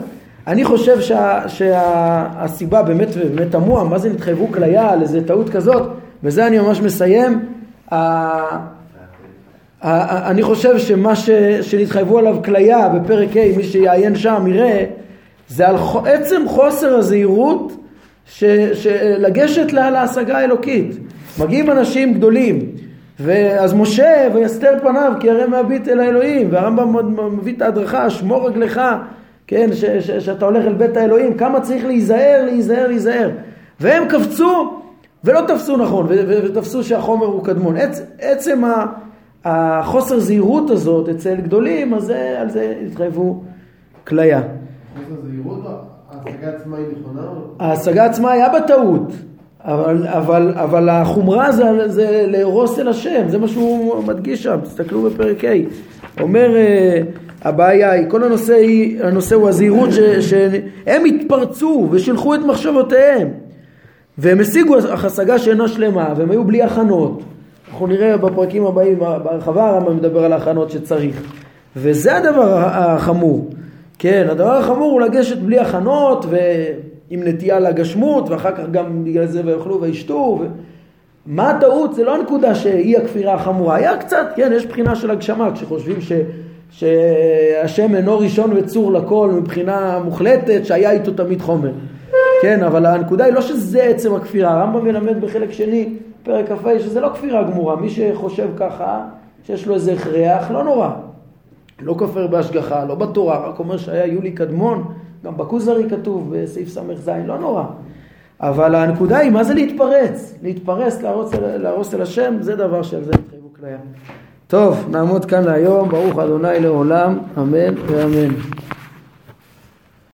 אני חושב שה, שהסיבה באמת, באמת תמוה, מה זה נתחייבו כליה על איזה טעות כזאת, וזה אני ממש מסיים. אני חושב שמה ש, שנתחייבו עליו כליה בפרק ה', מי שיעיין שם יראה, זה על עצם חוסר הזהירות ש, לגשת לה, להשגה האלוקית. מגיעים אנשים גדולים, ואז משה ויסתר פניו כי הרי מהביט אל האלוהים, והרמב"ם מביא את ההדרכה, שמור רגלך כן, ש, ש, שאתה הולך אל בית האלוהים, כמה צריך להיזהר, להיזהר, להיזהר. והם קפצו ולא תפסו נכון, ו, ו, ותפסו שהחומר הוא קדמון. עצ, עצם החוסר זהירות הזאת אצל גדולים, אז זה, על זה התחייבו כליה. חוסר זהירות, ההשגה עצמה היא נכונה? ההשגה עצמה היה בטעות. אבל, אבל, אבל החומרה זה, זה לארוס אל השם, זה מה שהוא מדגיש שם, תסתכלו בפרק ה'. אומר אה, הבעיה היא, כל הנושא, היא, הנושא הוא הזהירות שהם התפרצו ושילחו את מחשבותיהם והם השיגו השגה שאינה שלמה והם היו בלי הכנות. אנחנו נראה בפרקים הבאים, בהרחבה הרמב"ם מדבר על ההכנות שצריך וזה הדבר החמור. כן, הדבר החמור הוא לגשת בלי הכנות ועם נטייה לגשמות ואחר כך גם בגלל זה ויאכלו וישתו ו... מה הטעות? זה לא הנקודה שהיא הכפירה החמורה, היה קצת, כן, יש בחינה של הגשמה כשחושבים ש... שהשם אינו ראשון וצור לכל מבחינה מוחלטת שהיה איתו תמיד חומר. כן, אבל הנקודה היא לא שזה עצם הכפירה, הרמב"ם מלמד בחלק שני, פרק כ"ה, שזה לא כפירה גמורה, מי שחושב ככה, שיש לו איזה הכרח, לא נורא. לא כופר בהשגחה, לא בתורה, רק אומר שהיה יולי קדמון, גם בכוזרי כתוב בסעיף ס"ז, לא נורא. אבל הנקודה היא, מה זה להתפרץ? להתפרץ, להרוס, אל השם, זה דבר שעל זה התחייבו כליה. טוב, נעמוד כאן להיום, ברוך אדוני לעולם, אמן ואמן.